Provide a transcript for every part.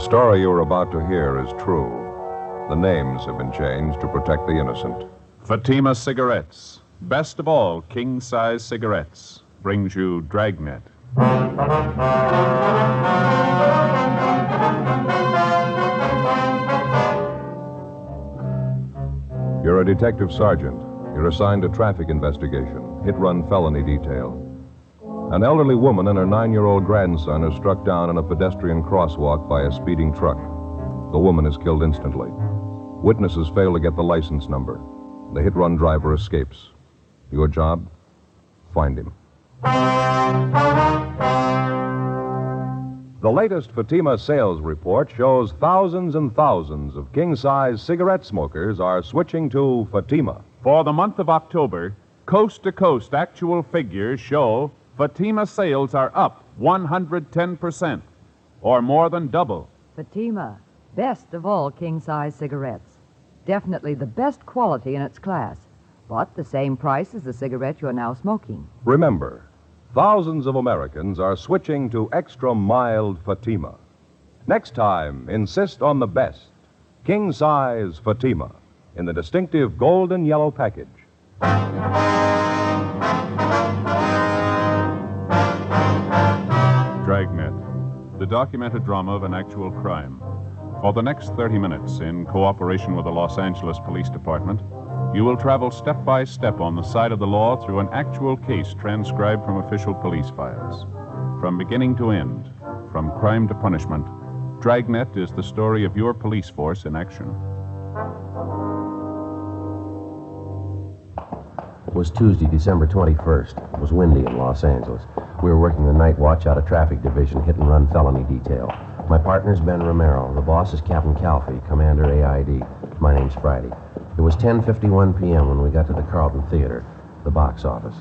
story you are about to hear is true. The names have been changed to protect the innocent. Fatima Cigarettes, best of all king size cigarettes, brings you Dragnet. You're a detective sergeant. You're assigned to traffic investigation, hit run felony detail. An elderly woman and her nine year old grandson are struck down in a pedestrian crosswalk by a speeding truck. The woman is killed instantly. Witnesses fail to get the license number. The hit run driver escapes. Your job? Find him. The latest Fatima sales report shows thousands and thousands of king size cigarette smokers are switching to Fatima. For the month of October, coast to coast actual figures show Fatima sales are up 110%, or more than double. Fatima, best of all king size cigarettes. Definitely the best quality in its class, but the same price as the cigarette you're now smoking. Remember, thousands of Americans are switching to extra mild Fatima. Next time, insist on the best king size Fatima in the distinctive golden yellow package. Documented drama of an actual crime. For the next 30 minutes, in cooperation with the Los Angeles Police Department, you will travel step by step on the side of the law through an actual case transcribed from official police files. From beginning to end, from crime to punishment, Dragnet is the story of your police force in action. It was Tuesday, December 21st. It was windy in Los Angeles. We were working the night watch out of traffic division, hit and run felony detail. My partner's Ben Romero. The boss is Captain Calfee, Commander AID. My name's Friday. It was 10:51 p.m. when we got to the Carlton Theater, the box office.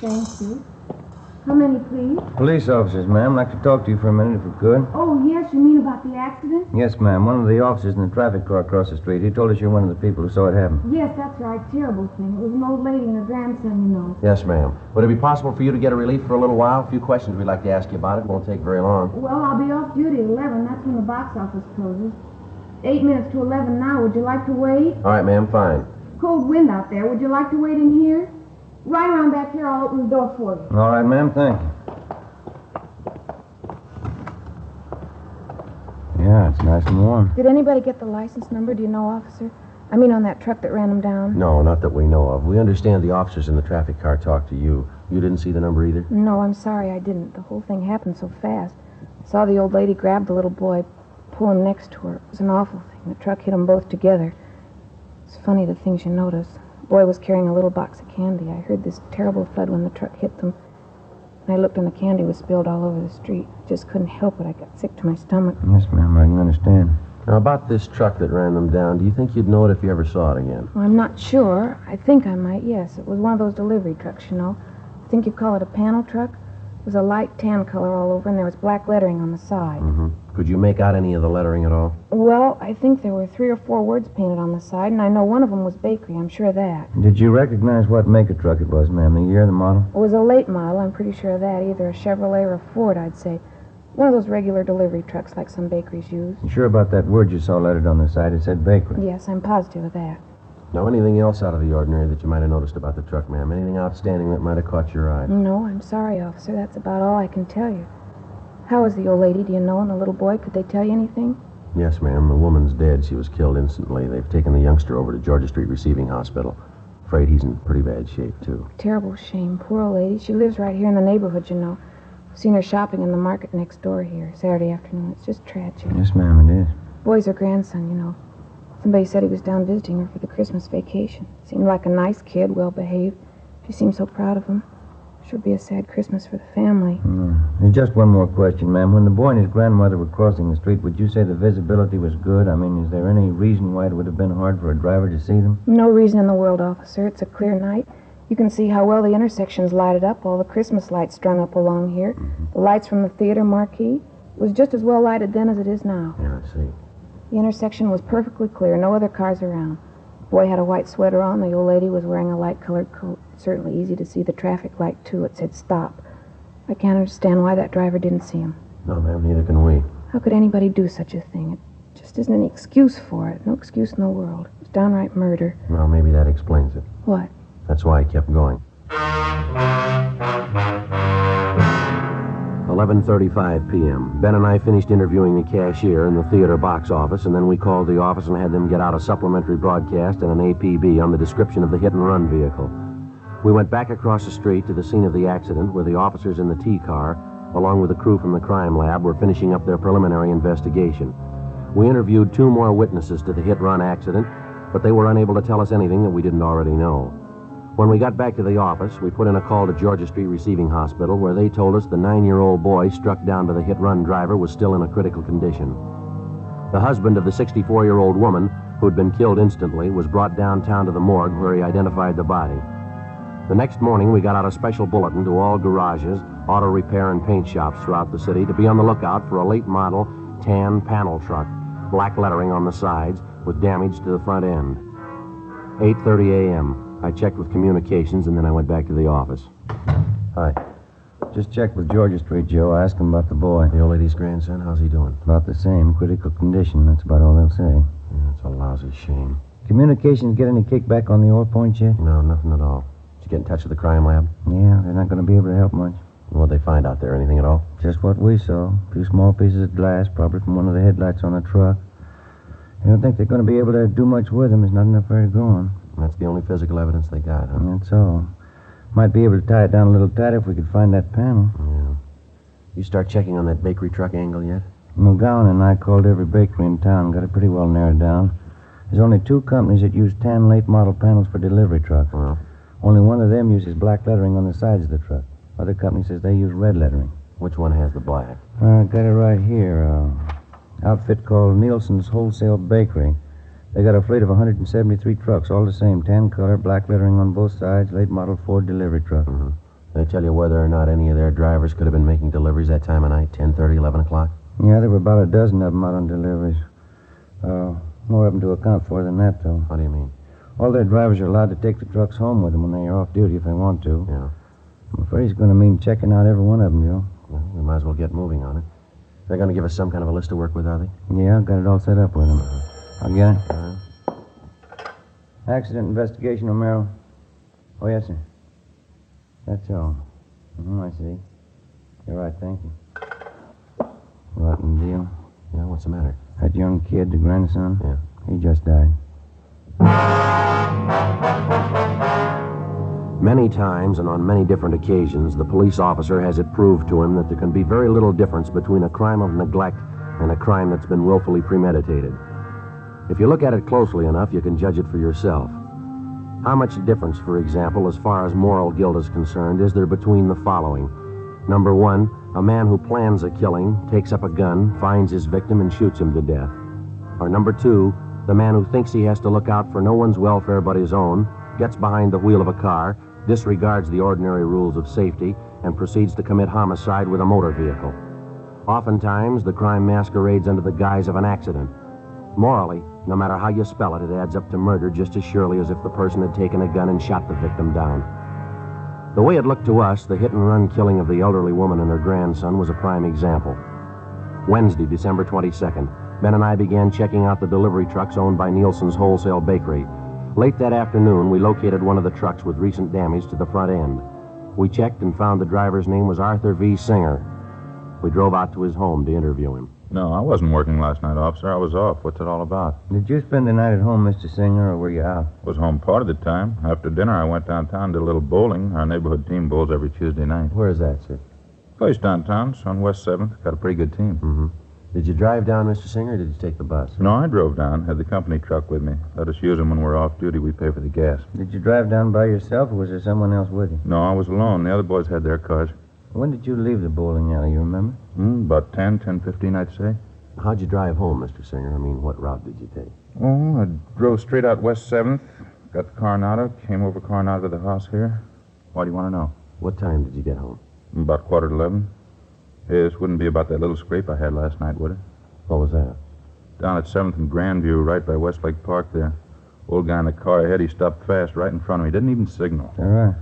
Thank you. How many, please? Police officers, ma'am. I'd like to talk to you for a minute, if we could. Oh, yes, you mean about the accident? Yes, ma'am. One of the officers in the traffic car across the street. He told us you're one of the people who saw it happen. Yes, that's right. Terrible thing. It was an old lady and her grandson, you know. Yes, ma'am. Would it be possible for you to get a relief for a little while? A few questions we'd like to ask you about it. Won't take very long. Well, I'll be off duty at 11. That's when the box office closes. Eight minutes to 11 now. Would you like to wait? All right, ma'am. Fine. Cold wind out there. Would you like to wait in here? Right around back here. I'll open the door for you. All right, ma'am. Thank you. Yeah, it's nice and warm. Did anybody get the license number? Do you know, officer? I mean, on that truck that ran him down? No, not that we know of. We understand the officers in the traffic car talked to you. You didn't see the number either? No, I'm sorry I didn't. The whole thing happened so fast. I saw the old lady grab the little boy, pull him next to her. It was an awful thing. The truck hit them both together. It's funny the things you notice. The boy was carrying a little box of candy. I heard this terrible thud when the truck hit them. And I looked and the candy was spilled all over the street. Just couldn't help it. I got sick to my stomach. Yes, ma'am. I can understand. Now, about this truck that ran them down, do you think you'd know it if you ever saw it again? Well, I'm not sure. I think I might, yes. It was one of those delivery trucks, you know. I think you'd call it a panel truck. It was a light tan color all over, and there was black lettering on the side. Mm-hmm. Could you make out any of the lettering at all? Well, I think there were three or four words painted on the side, and I know one of them was bakery. I'm sure of that. Did you recognize what make truck it was, ma'am? The year, the model? It was a late model. I'm pretty sure of that. Either a Chevrolet or a Ford, I'd say. One of those regular delivery trucks like some bakeries use. You sure about that word you saw lettered on the side? It said bakery. Yes, I'm positive of that. Now, anything else out of the ordinary that you might have noticed about the truck, ma'am? Anything outstanding that might have caught your eye? No, I'm sorry, officer. That's about all I can tell you. How is the old lady, do you know, and the little boy? Could they tell you anything? Yes, ma'am. The woman's dead. She was killed instantly. They've taken the youngster over to Georgia Street Receiving Hospital. Afraid he's in pretty bad shape, too. Terrible shame. Poor old lady. She lives right here in the neighborhood, you know. Seen her shopping in the market next door here Saturday afternoon. It's just tragic. Yes, ma'am, it is. Boy's her grandson, you know. Somebody said he was down visiting her for the Christmas vacation. Seemed like a nice kid, well behaved. She seemed so proud of him. Sure be a sad Christmas for the family. Mm. Just one more question, ma'am. When the boy and his grandmother were crossing the street, would you say the visibility was good? I mean, is there any reason why it would have been hard for a driver to see them? No reason in the world, officer. It's a clear night. You can see how well the intersection's lighted up, all the Christmas lights strung up along here. Mm-hmm. The lights from the theater marquee was just as well lighted then as it is now. Yeah, I see. The intersection was perfectly clear, no other cars around. The boy had a white sweater on, the old lady was wearing a light colored coat. Certainly easy to see the traffic light, too. It said stop. I can't understand why that driver didn't see him. No, ma'am, neither can we. How could anybody do such a thing? It just isn't any excuse for it. No excuse in the world. It's downright murder. Well, maybe that explains it. What? That's why I kept going. 11:35 p.m. Ben and I finished interviewing the cashier in the theater box office, and then we called the office and had them get out a supplementary broadcast and an APB on the description of the hit and run vehicle. We went back across the street to the scene of the accident, where the officers in the T car, along with the crew from the crime lab, were finishing up their preliminary investigation. We interviewed two more witnesses to the hit-run accident, but they were unable to tell us anything that we didn't already know. When we got back to the office, we put in a call to Georgia Street Receiving Hospital, where they told us the nine-year-old boy struck down by the hit-run driver was still in a critical condition. The husband of the 64-year-old woman, who'd been killed instantly, was brought downtown to the morgue where he identified the body. The next morning, we got out a special bulletin to all garages, auto repair, and paint shops throughout the city to be on the lookout for a late model tan panel truck, black lettering on the sides, with damage to the front end. 8:30 a.m. I checked with communications, and then I went back to the office. Hi. Just checked with Georgia Street, Joe. I asked him about the boy. The old lady's grandson, how's he doing? About the same, critical condition. That's about all they'll say. Yeah, it's a lousy shame. Communications get any kickback on the oil point yet? No, nothing at all. Did you get in touch with the crime lab? Yeah, they're not going to be able to help much. What'd they find out there? Anything at all? Just what we saw. A few small pieces of glass, probably from one of the headlights on the truck. I don't think they're going to be able to do much with them. There's not enough where to go on. That's the only physical evidence they got, huh? That's all. Might be able to tie it down a little tighter if we could find that panel. Yeah. You start checking on that bakery truck angle yet? McGowan and I called every bakery in town and got it pretty well narrowed down. There's only two companies that use tan late model panels for delivery trucks. Well, Only one of them uses black lettering on the sides of the truck. Other company says they use red lettering. which one has the black? I got it right here. Uh, outfit called Nielsen's Wholesale Bakery. They got a fleet of 173 trucks, all the same, tan color, black lettering on both sides, late model Ford delivery truck. They tell you whether or not any of their drivers could have been making deliveries that time of night, 10:30, 11 o'clock? Yeah, there were about a dozen of them out on deliveries. Uh, more of them to account for than that, though. What do you mean? All their drivers are allowed to take the trucks home with them when they are off duty if they want to. Yeah. I'm afraid it's going to mean checking out every one of them, Joe. Well, we might as well get moving on it. They're going to give us some kind of a list to work with, are they? Yeah, I've got it all set up with them. I'll get it. Uh-huh. Accident investigation, Romero. Oh, yes, sir. That's all. hmm I see. You're right, thank you. Rotten deal. Yeah, what's the matter? That young kid, the grandson, Yeah. he just died. Many times and on many different occasions, the police officer has it proved to him that there can be very little difference between a crime of neglect and a crime that's been willfully premeditated. If you look at it closely enough, you can judge it for yourself. How much difference, for example, as far as moral guilt is concerned, is there between the following? Number one, a man who plans a killing, takes up a gun, finds his victim, and shoots him to death. Or number two, the man who thinks he has to look out for no one's welfare but his own, gets behind the wheel of a car, disregards the ordinary rules of safety, and proceeds to commit homicide with a motor vehicle. Oftentimes, the crime masquerades under the guise of an accident. Morally, no matter how you spell it, it adds up to murder just as surely as if the person had taken a gun and shot the victim down. The way it looked to us, the hit and run killing of the elderly woman and her grandson was a prime example. Wednesday, December 22nd, Ben and I began checking out the delivery trucks owned by Nielsen's Wholesale Bakery. Late that afternoon, we located one of the trucks with recent damage to the front end. We checked and found the driver's name was Arthur V. Singer. We drove out to his home to interview him. No, I wasn't working last night, officer. I was off. What's it all about? Did you spend the night at home, Mr. Singer, or were you out? Was home part of the time. After dinner, I went downtown, to a little bowling. Our neighborhood team bowls every Tuesday night. Where is that, sir? Place downtown, it's on West 7th. Got a pretty good team. Mm-hmm. Did you drive down, Mr. Singer, or did you take the bus? No, I drove down. Had the company truck with me. Let us use them when we're off duty. We pay for the gas. Did you drive down by yourself, or was there someone else with you? No, I was alone. The other boys had their cars. When did you leave the bowling alley, you remember? Hmm, about 10, 10, 15, I'd say. How'd you drive home, Mr. Singer? I mean, what route did you take? Oh, I drove straight out West 7th. Got the Coronado. Came over Coronado to the house here. Why do you want to know? What time did you get home? About quarter to 11. This wouldn't be about that little scrape I had last night, would it? What was that? Down at 7th and Grandview, right by Westlake Park there. Old guy in the car ahead, he stopped fast right in front of me. Didn't even signal. All right.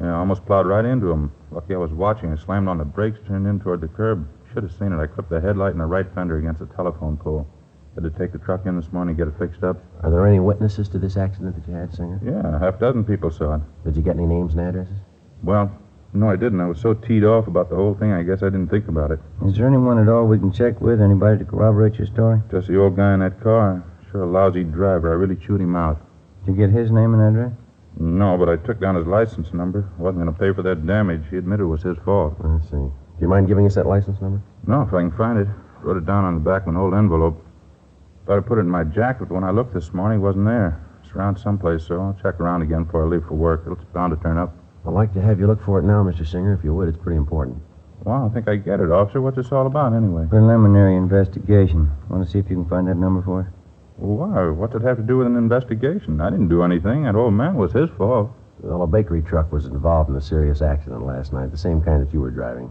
Yeah, I almost plowed right into him. Lucky I was watching. I slammed on the brakes, turned in toward the curb. Should have seen it. I clipped the headlight and the right fender against a telephone pole. Had to take the truck in this morning, get it fixed up. Are there any witnesses to this accident that you had, Singer? Yeah, a half dozen people saw it. Did you get any names and addresses? Well, no, I didn't. I was so teed off about the whole thing, I guess I didn't think about it. Is there anyone at all we can check with? Anybody to corroborate your story? Just the old guy in that car. Sure a lousy driver. I really chewed him out. Did you get his name and address? No, but I took down his license number. Wasn't going to pay for that damage. He admitted it was his fault. I see. Do you mind giving us that license number? No, if I can find it. Wrote it down on the back of an old envelope. Thought I put it in my jacket, but when I looked this morning, it wasn't there. It's around someplace, so I'll check around again before I leave for work. It's bound to turn up. I'd like to have you look for it now, Mr. Singer, if you would. It's pretty important. Well, I think I get it, officer. What's this all about, anyway? Preliminary investigation. Want to see if you can find that number for us? Well, why? What's it have to do with an investigation? I didn't do anything. That old man was his fault. Well, a bakery truck was involved in a serious accident last night, the same kind that you were driving.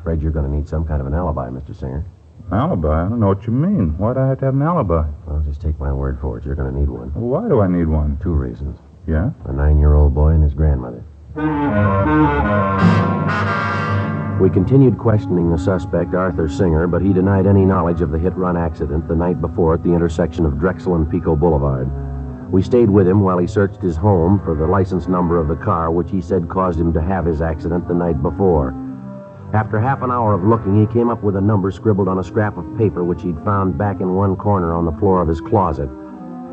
Afraid you're going to need some kind of an alibi, Mr. Singer. An Alibi? I don't know what you mean. Why'd I have to have an alibi? Well, just take my word for it. You're going to need one. Why do I need one? Two reasons. Yeah? A nine-year-old boy and his grandmother. We continued questioning the suspect, Arthur Singer, but he denied any knowledge of the hit-run accident the night before at the intersection of Drexel and Pico Boulevard. We stayed with him while he searched his home for the license number of the car, which he said caused him to have his accident the night before. After half an hour of looking, he came up with a number scribbled on a scrap of paper which he'd found back in one corner on the floor of his closet.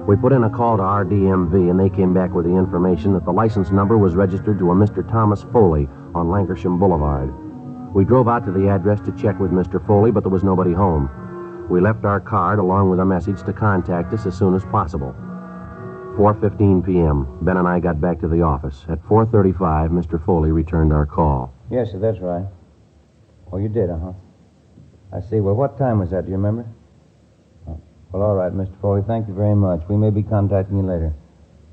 We put in a call to RDMV, and they came back with the information that the license number was registered to a Mr. Thomas Foley on Lankershim Boulevard. We drove out to the address to check with Mr. Foley, but there was nobody home. We left our card along with a message to contact us as soon as possible. 4:15 p.m. Ben and I got back to the office. At 4:35, Mr. Foley returned our call. Yes, sir, that's right. Oh, you did, uh-huh. I see. Well, what time was that? Do you remember? Well, all right, Mr. Foley. Thank you very much. We may be contacting you later.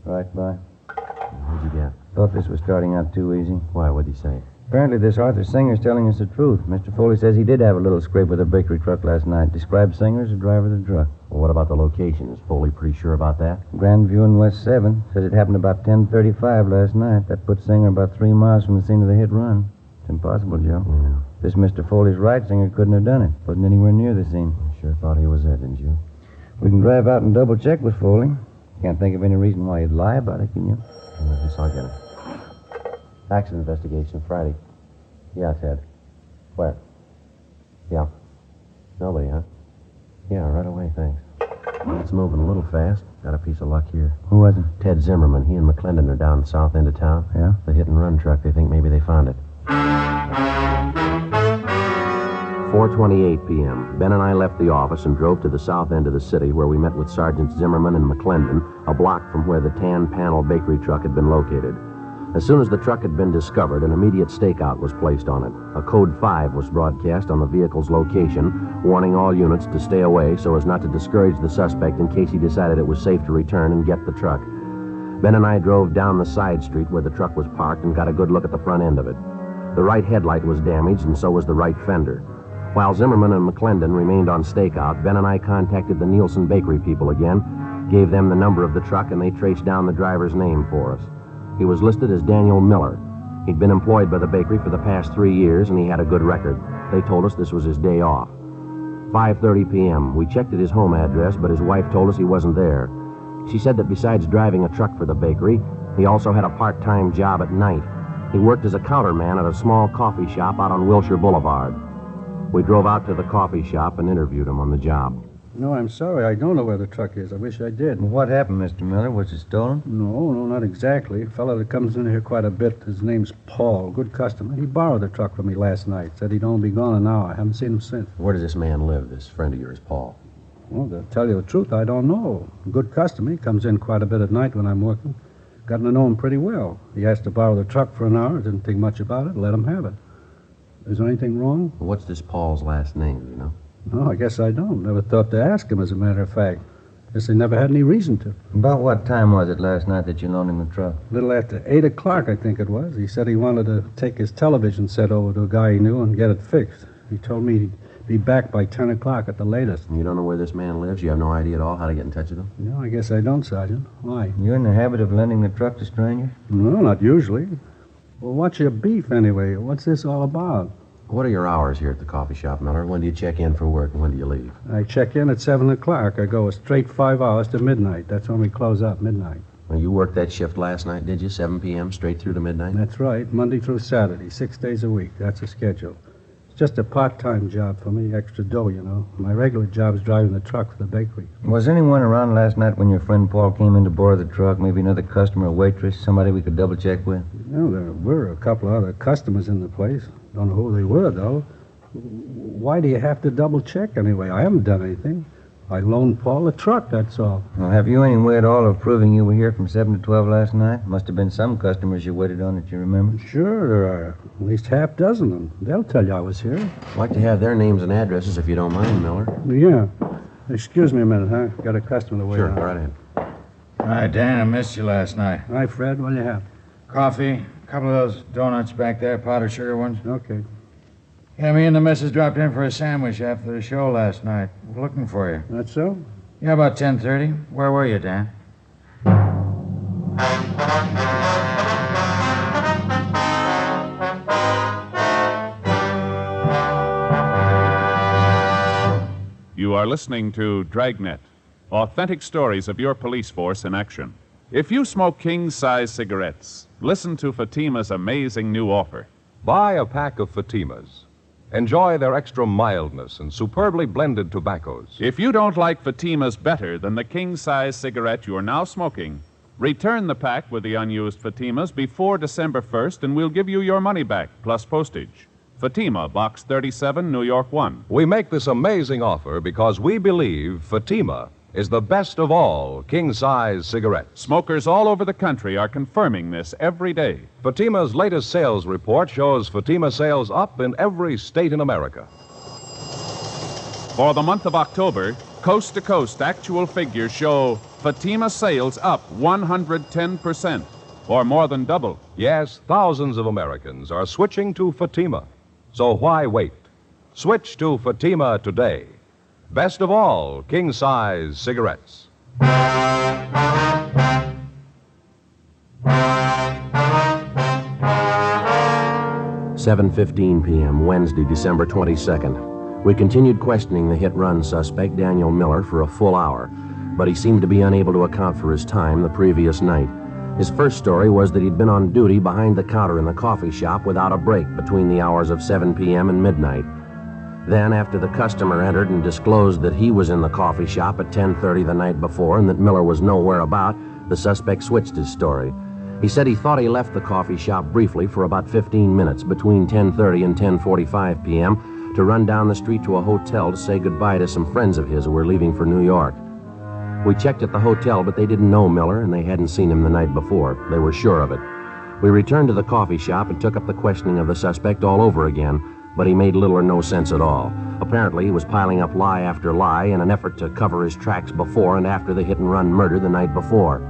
Right, bye. What'd you get? Thought this was starting out too easy. Why? What'd he say? Apparently, this Arthur Singer's telling us the truth. Mr. Foley says he did have a little scrape with a bakery truck last night. Described Singer as the driver of the truck. Well, what about the location? Is Foley pretty sure about that? Grandview and West 7. Says it happened about 10.35 last night. That puts Singer about three miles from the scene of the hit run. It's impossible, Joe. Yeah. This Mr. Foley's right. Singer couldn't have done it. Wasn't anywhere near the scene. I sure thought he was there, didn't you? We can drive out and double check with Foley. Can't think of any reason why he'd lie about it, can you? I get him. Accident investigation, Friday. Yeah, Ted. Where? Yeah. Nobody, huh? Yeah, right away, thanks. It's moving a little fast. Got a piece of luck here. Who was it? Ted Zimmerman. He and McClendon are down south end of town. Yeah? The hit and run truck. They think maybe they found it. 4:28 p.m. Ben and I left the office and drove to the south end of the city, where we met with Sergeants Zimmerman and McClendon, a block from where the tan panel bakery truck had been located. As soon as the truck had been discovered, an immediate stakeout was placed on it. A code 5 was broadcast on the vehicle's location, warning all units to stay away so as not to discourage the suspect in case he decided it was safe to return and get the truck. Ben and I drove down the side street where the truck was parked and got a good look at the front end of it. The right headlight was damaged, and so was the right fender. While Zimmerman and McClendon remained on stakeout, Ben and I contacted the Nielsen Bakery people again, gave them the number of the truck, and they traced down the driver's name for us. He was listed as Daniel Miller. He'd been employed by the bakery for the past three years, and he had a good record. They told us this was his day off. 5.30 p.m. We checked at his home address, but his wife told us he wasn't there. She said that besides driving a truck for the bakery, he also had a part-time job at night. He worked as a counterman at a small coffee shop out on Wilshire Boulevard. We drove out to the coffee shop and interviewed him on the job. No, I'm sorry. I don't know where the truck is. I wish I did. What happened, Mr. Miller? Was it stolen? No, no, not exactly. A fellow that comes in here quite a bit. His name's Paul. Good customer. He borrowed the truck from me last night. Said he'd only be gone an hour. I haven't seen him since. Where does this man live, this friend of yours, Paul? Well, to tell you the truth, I don't know. Good customer. He comes in quite a bit at night when I'm working. Gotten to know him pretty well. He asked to borrow the truck for an hour. Didn't think much about it. Let him have it. Is there anything wrong? What's this Paul's last name, you know? No, I guess I don't. Never thought to ask him, as a matter of fact. Guess they never had any reason to. About what time was it last night that you loaned him the truck? A little after 8 o'clock, I think it was. He said he wanted to take his television set over to a guy he knew and get it fixed. He told me he'd be back by 10 o'clock at the latest. You don't know where this man lives? You have no idea at all how to get in touch with him? No, I guess I don't, Sergeant. Why? You're in the habit of lending the truck to strangers? No, not usually. Well, what's your beef anyway? What's this all about? What are your hours here at the coffee shop, Miller? When do you check in for work and when do you leave? I check in at 7 o'clock. I go a straight five hours to midnight. That's when we close up, midnight. Well, you worked that shift last night, did you? 7 p.m. straight through to midnight? That's right, Monday through Saturday, six days a week. That's the schedule. It's just a part-time job for me, extra dough, you know. My regular job is driving the truck for the bakery. Was anyone around last night when your friend Paul came in to borrow the truck? Maybe another customer, a waitress, somebody we could double check with? You know, there were a couple of other customers in the place. Don't know who they were, though. Why do you have to double check anyway? I haven't done anything. I loaned Paul a truck, that's all. Well, have you any way at all of proving you were here from 7 to 12 last night? Must have been some customers you waited on that you remember. Sure, there are at least half dozen of them. They'll tell you I was here. I'd like to have their names and addresses if you don't mind, Miller. Yeah. Excuse me a minute, huh? Got a customer to wait Sure, on. go right ahead. Hi, Dan. I missed you last night. Hi, Fred. What do you have? Coffee, a couple of those donuts back there, powdered sugar ones. Okay. Yeah, me and the missus dropped in for a sandwich after the show last night. We're looking for you. That's so? Yeah, about 10.30. Where were you, Dan? You are listening to Dragnet, authentic stories of your police force in action. If you smoke king size cigarettes, listen to Fatima's amazing new offer. Buy a pack of Fatimas. Enjoy their extra mildness and superbly blended tobaccos. If you don't like Fatima's better than the king size cigarette you are now smoking, return the pack with the unused Fatimas before December 1st and we'll give you your money back plus postage. Fatima, Box 37, New York 1. We make this amazing offer because we believe Fatima is the best of all king size cigarettes. Smokers all over the country are confirming this every day. Fatima's latest sales report shows Fatima sales up in every state in America. For the month of October, coast to coast actual figures show Fatima sales up 110%, or more than double. Yes, thousands of Americans are switching to Fatima. So why wait? Switch to Fatima today. Best of all, king size cigarettes. 7:15 p.m. Wednesday, December 22nd. We continued questioning the hit-run suspect Daniel Miller for a full hour, but he seemed to be unable to account for his time the previous night. His first story was that he'd been on duty behind the counter in the coffee shop without a break between the hours of 7 p.m. and midnight. Then, after the customer entered and disclosed that he was in the coffee shop at 10:30 the night before and that Miller was nowhere about, the suspect switched his story. He said he thought he left the coffee shop briefly for about 15 minutes between 10:30 and 10:45 p.m. to run down the street to a hotel to say goodbye to some friends of his who were leaving for New York. We checked at the hotel, but they didn't know Miller and they hadn't seen him the night before. They were sure of it. We returned to the coffee shop and took up the questioning of the suspect all over again, but he made little or no sense at all. Apparently, he was piling up lie after lie in an effort to cover his tracks before and after the hit and run murder the night before.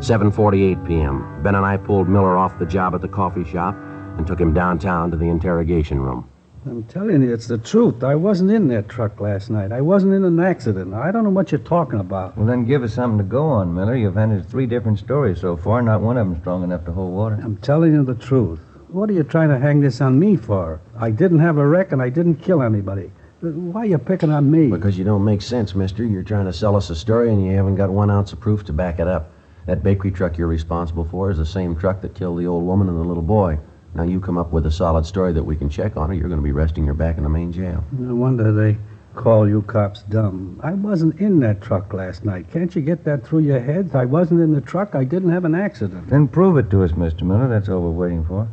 7:48 p.m. Ben and I pulled Miller off the job at the coffee shop and took him downtown to the interrogation room. I'm telling you, it's the truth. I wasn't in that truck last night. I wasn't in an accident. I don't know what you're talking about. Well, then give us something to go on, Miller. You've handed three different stories so far, not one of them strong enough to hold water. I'm telling you the truth. What are you trying to hang this on me for? I didn't have a wreck and I didn't kill anybody. Why are you picking on me? Because you don't make sense, mister. You're trying to sell us a story and you haven't got one ounce of proof to back it up. That bakery truck you're responsible for is the same truck that killed the old woman and the little boy. Now you come up with a solid story that we can check on, or you're going to be resting your back in the main jail. No wonder they call you cops dumb. I wasn't in that truck last night. Can't you get that through your head? I wasn't in the truck. I didn't have an accident. Then prove it to us, Mr. Miller. That's all we're waiting for.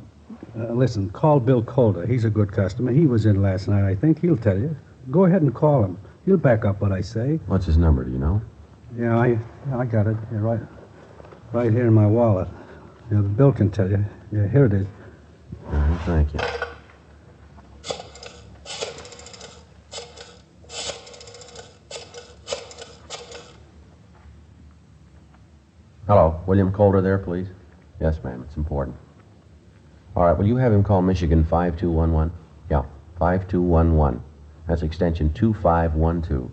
Uh, listen, call Bill Calder. He's a good customer. He was in last night, I think. He'll tell you. Go ahead and call him. He'll back up what I say. What's his number, do you know? Yeah, I, I got it. Yeah, right, right here in my wallet. Yeah, the bill can tell you. Yeah, here it is. Right, thank you. Hello, William Calder there, please? Yes, ma'am, it's important. All right, will you have him call Michigan 5211? Yeah, 5211. That's extension 2512.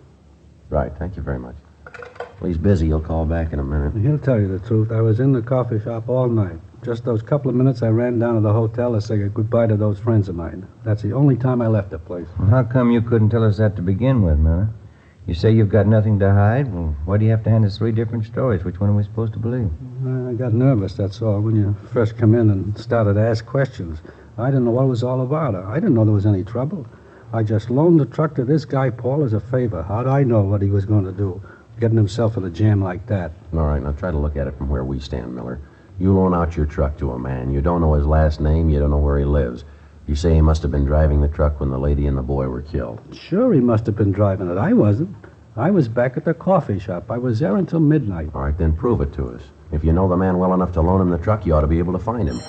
Right, thank you very much. Well, he's busy. He'll call back in a minute. He'll tell you the truth. I was in the coffee shop all night. Just those couple of minutes I ran down to the hotel to say goodbye to those friends of mine. That's the only time I left the place. Well, how come you couldn't tell us that to begin with, Miller? You say you've got nothing to hide. Well, why do you have to hand us three different stories? Which one are we supposed to believe? I got nervous, that's all, when you first come in and started to ask questions. I didn't know what it was all about. I didn't know there was any trouble. I just loaned the truck to this guy, Paul, as a favor. How'd I know what he was going to do, getting himself in a jam like that? All right, now try to look at it from where we stand, Miller. You loan out your truck to a man. You don't know his last name. You don't know where he lives. You say he must have been driving the truck when the lady and the boy were killed. Sure, he must have been driving it. I wasn't. I was back at the coffee shop. I was there until midnight. All right, then prove it to us. If you know the man well enough to loan him the truck, you ought to be able to find him.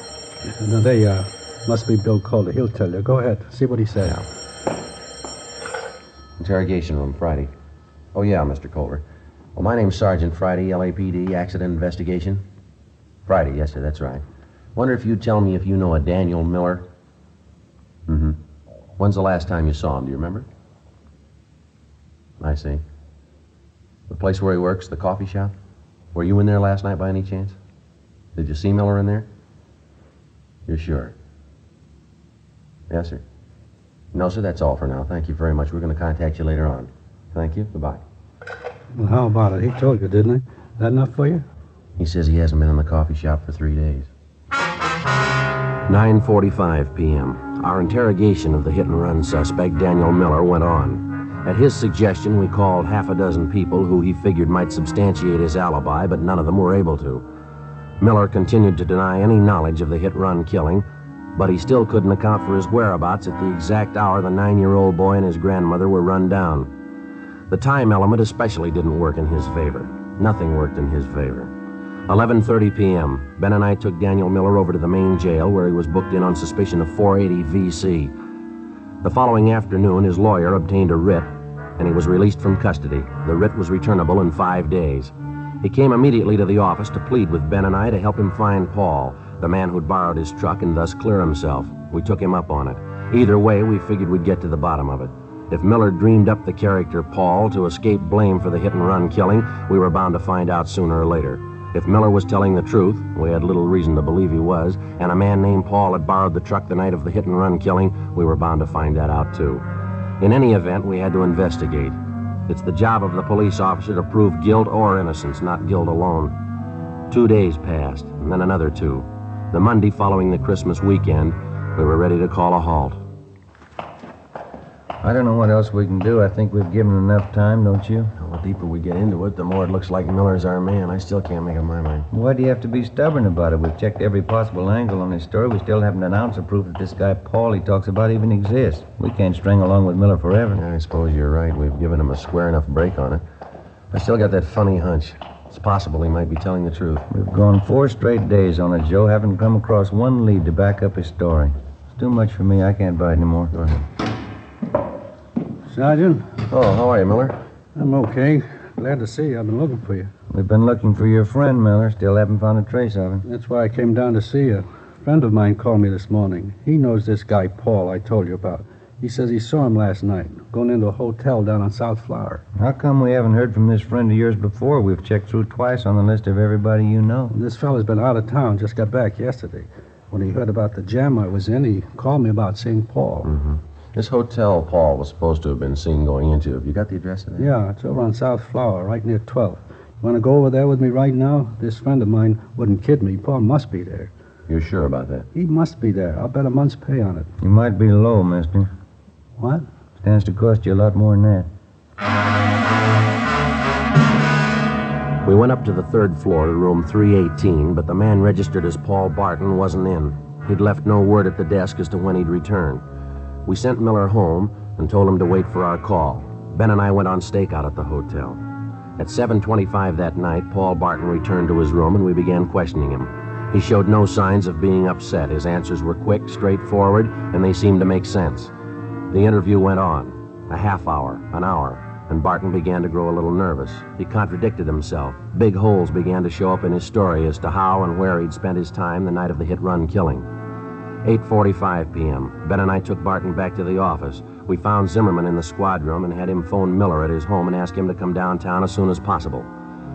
Now, they, uh, must be Bill Calder. He'll tell you. Go ahead. See what he says. Interrogation room, Friday. Oh, yeah, Mr. Culver. Well, my name's Sergeant Friday, LAPD, Accident Investigation. Friday, yes, sir, that's right. Wonder if you'd tell me if you know a Daniel Miller? Mm-hmm. When's the last time you saw him? Do you remember? I see. The place where he works, the coffee shop? Were you in there last night by any chance? Did you see Miller in there? You're sure? Yes, sir. No, sir, that's all for now. Thank you very much. We're going to contact you later on. Thank you. Goodbye. Well, how about it? He told you, didn't he? That enough for you? He says he hasn't been in the coffee shop for three days. 9.45 p.m. Our interrogation of the hit-and-run suspect, Daniel Miller, went on. At his suggestion, we called half a dozen people who he figured might substantiate his alibi, but none of them were able to. Miller continued to deny any knowledge of the hit-run killing, but he still couldn't account for his whereabouts at the exact hour the nine-year-old boy and his grandmother were run down. The time element especially didn't work in his favor. Nothing worked in his favor. 11:30 p.m. Ben and I took Daniel Miller over to the main jail where he was booked in on suspicion of 480 VC. The following afternoon, his lawyer obtained a writ, and he was released from custody. The writ was returnable in five days. He came immediately to the office to plead with Ben and I to help him find Paul, the man who'd borrowed his truck and thus clear himself. We took him up on it. Either way, we figured we'd get to the bottom of it. If Miller dreamed up the character Paul to escape blame for the hit and run killing, we were bound to find out sooner or later. If Miller was telling the truth, we had little reason to believe he was, and a man named Paul had borrowed the truck the night of the hit and run killing, we were bound to find that out too. In any event, we had to investigate. It's the job of the police officer to prove guilt or innocence, not guilt alone. Two days passed, and then another two. The Monday following the Christmas weekend, we were ready to call a halt. I don't know what else we can do. I think we've given enough time, don't you? The deeper we get into it, the more it looks like Miller's our man. I still can't make up my mind. Why do you have to be stubborn about it? We've checked every possible angle on his story. We still haven't an ounce of proof that this guy Paul he talks about even exists. We can't string along with Miller forever. I suppose you're right. We've given him a square enough break on it. I still got that funny hunch. It's possible he might be telling the truth. We've gone four straight days on it, Joe. Haven't come across one lead to back up his story. It's too much for me. I can't buy it anymore. Go ahead. Sergeant, Oh, how are you, Miller? I'm okay. Glad to see you. I've been looking for you. We've been looking for your friend, Miller. Still haven't found a trace of him. That's why I came down to see you. A friend of mine called me this morning. He knows this guy, Paul, I told you about. He says he saw him last night, going into a hotel down on South Flower. How come we haven't heard from this friend of yours before? We've checked through twice on the list of everybody you know. This fellow's been out of town, just got back yesterday. When he heard about the jam I was in, he called me about seeing Paul. Mm-hmm. This hotel Paul was supposed to have been seen going into. Have you got the address of that? Yeah, it's over on South Flower, right near 12th. You want to go over there with me right now? This friend of mine wouldn't kid me. Paul must be there. You're sure about that? He must be there. I'll bet a month's pay on it. You might be low, mister. What? Stands to cost you a lot more than that. We went up to the third floor to room 318, but the man registered as Paul Barton wasn't in. He'd left no word at the desk as to when he'd return. We sent Miller home and told him to wait for our call. Ben and I went on stakeout at the hotel. At 7:25 that night, Paul Barton returned to his room and we began questioning him. He showed no signs of being upset. His answers were quick, straightforward, and they seemed to make sense. The interview went on, a half hour, an hour, and Barton began to grow a little nervous. He contradicted himself. Big holes began to show up in his story as to how and where he'd spent his time the night of the hit-run killing. 8:45 p.m. Ben and I took Barton back to the office. We found Zimmerman in the squad room and had him phone Miller at his home and ask him to come downtown as soon as possible.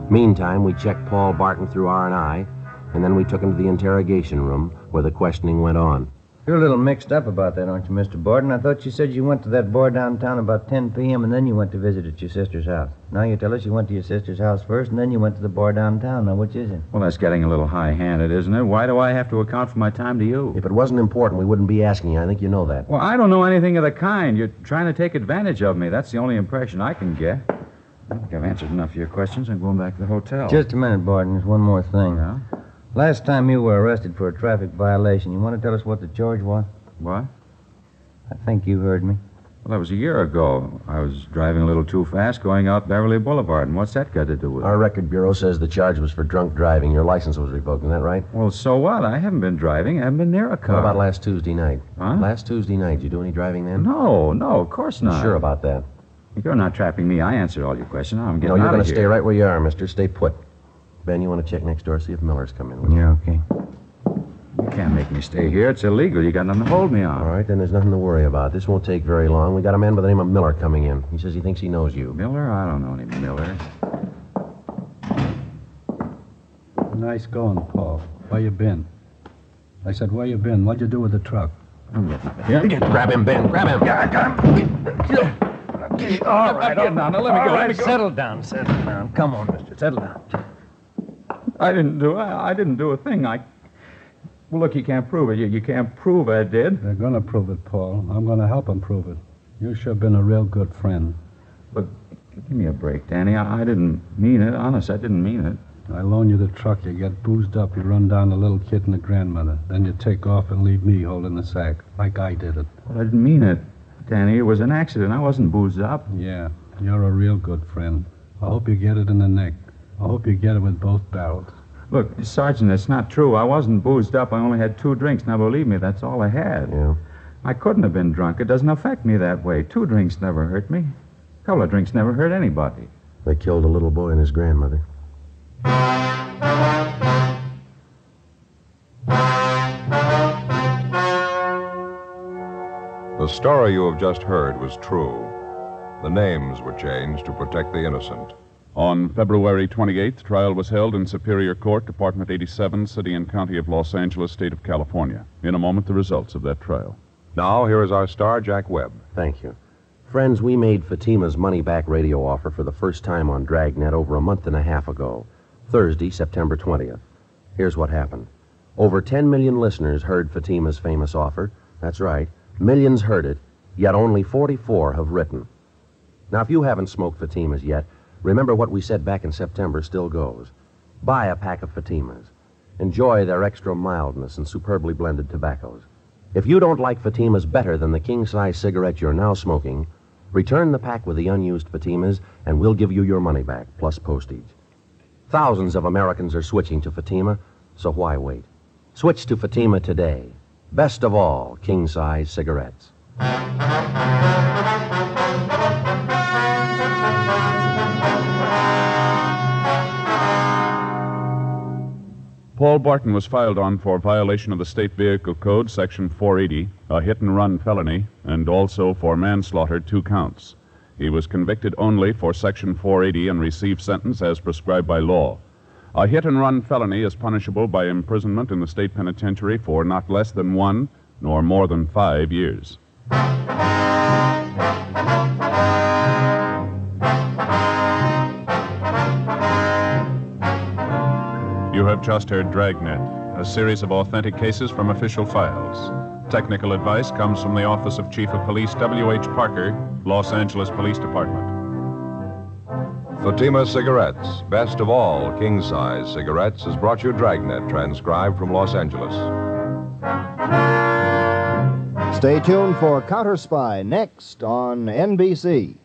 Meantime, we checked Paul Barton through R&I, and then we took him to the interrogation room where the questioning went on. You're a little mixed up about that, aren't you, Mr. Barton? I thought you said you went to that bar downtown about 10 p.m. and then you went to visit at your sister's house. Now you tell us you went to your sister's house first and then you went to the bar downtown. Now, which is it? Well, that's getting a little high handed, isn't it? Why do I have to account for my time to you? If it wasn't important, we wouldn't be asking you. I think you know that. Well, I don't know anything of the kind. You're trying to take advantage of me. That's the only impression I can get. I think I've answered enough of your questions. I'm going back to the hotel. Just a minute, Barton. There's one more thing. Yeah? Last time you were arrested for a traffic violation, you want to tell us what the charge was? What? I think you heard me. Well, that was a year ago. I was driving a little too fast going out Beverly Boulevard. And what's that got to do with it? Our record bureau says the charge was for drunk driving. Your license was revoked. Isn't that right? Well, so what? I haven't been driving. I haven't been near a car. What about last Tuesday night? Huh? Last Tuesday night, did you do any driving then? No, no, of course not. Sure about that? You're not trapping me. I answered all your questions. I'm getting No, getting you're out going to here. stay right where you are, mister. Stay put. Ben, you want to check next door, see if Miller's come in. will? Yeah, okay. You can't make me stay here. It's illegal. You got nothing to hold me on. All right, then there's nothing to worry about. This won't take very long. We got a man by the name of Miller coming in. He says he thinks he knows you. Miller? I don't know any Miller. Nice going, Paul. Where you been? I said, where you been? What'd you do with the truck? I'm getting out of here. Grab him, Ben. Grab him. All right, Get down. Now, let me all go. Let right, me go. settle down, settle down. Come on, mister, settle down. I didn't do I, I didn't do a thing. I. Well, look, you can't prove it. You, you can't prove I did. They're gonna prove it, Paul. I'm gonna help them prove it. You should have been a real good friend. But give me a break, Danny. I, I didn't mean it. Honest, I didn't mean it. I loan you the truck, you get boozed up, you run down the little kid and the grandmother. Then you take off and leave me holding the sack, like I did it. Well, I didn't mean it, Danny. It was an accident. I wasn't boozed up. Yeah, you're a real good friend. I hope you get it in the neck. I hope you get it with both barrels. Look, Sergeant, that's not true. I wasn't boozed up. I only had two drinks. Now, believe me, that's all I had. Yeah. I couldn't have been drunk. It doesn't affect me that way. Two drinks never hurt me. A couple of drinks never hurt anybody. They killed a little boy and his grandmother. The story you have just heard was true. The names were changed to protect the innocent. On February 28th, trial was held in Superior Court, Department 87, City and County of Los Angeles, State of California. In a moment, the results of that trial. Now, here is our star, Jack Webb. Thank you. Friends, we made Fatima's money back radio offer for the first time on Dragnet over a month and a half ago, Thursday, September 20th. Here's what happened over 10 million listeners heard Fatima's famous offer. That's right, millions heard it, yet only 44 have written. Now, if you haven't smoked Fatimas yet, remember what we said back in September still goes. Buy a pack of Fatimas. Enjoy their extra mildness and superbly blended tobaccos. If you don't like Fatimas better than the king size cigarette you're now smoking, return the pack with the unused Fatimas and we'll give you your money back, plus postage. Thousands of Americans are switching to Fatima, so why wait? Switch to Fatima today. Best of all, king size cigarettes. Paul Barton was filed on for violation of the State Vehicle Code, Section 480, a hit and run felony, and also for manslaughter, two counts. He was convicted only for Section 480 and received sentence as prescribed by law. A hit and run felony is punishable by imprisonment in the state penitentiary for not less than one nor more than five years. You have just heard Dragnet, a series of authentic cases from official files. Technical advice comes from the Office of Chief of Police W.H. Parker, Los Angeles Police Department. Fatima Cigarettes, best of all king size cigarettes, has brought you Dragnet, transcribed from Los Angeles. Stay tuned for Counter Spy next on NBC.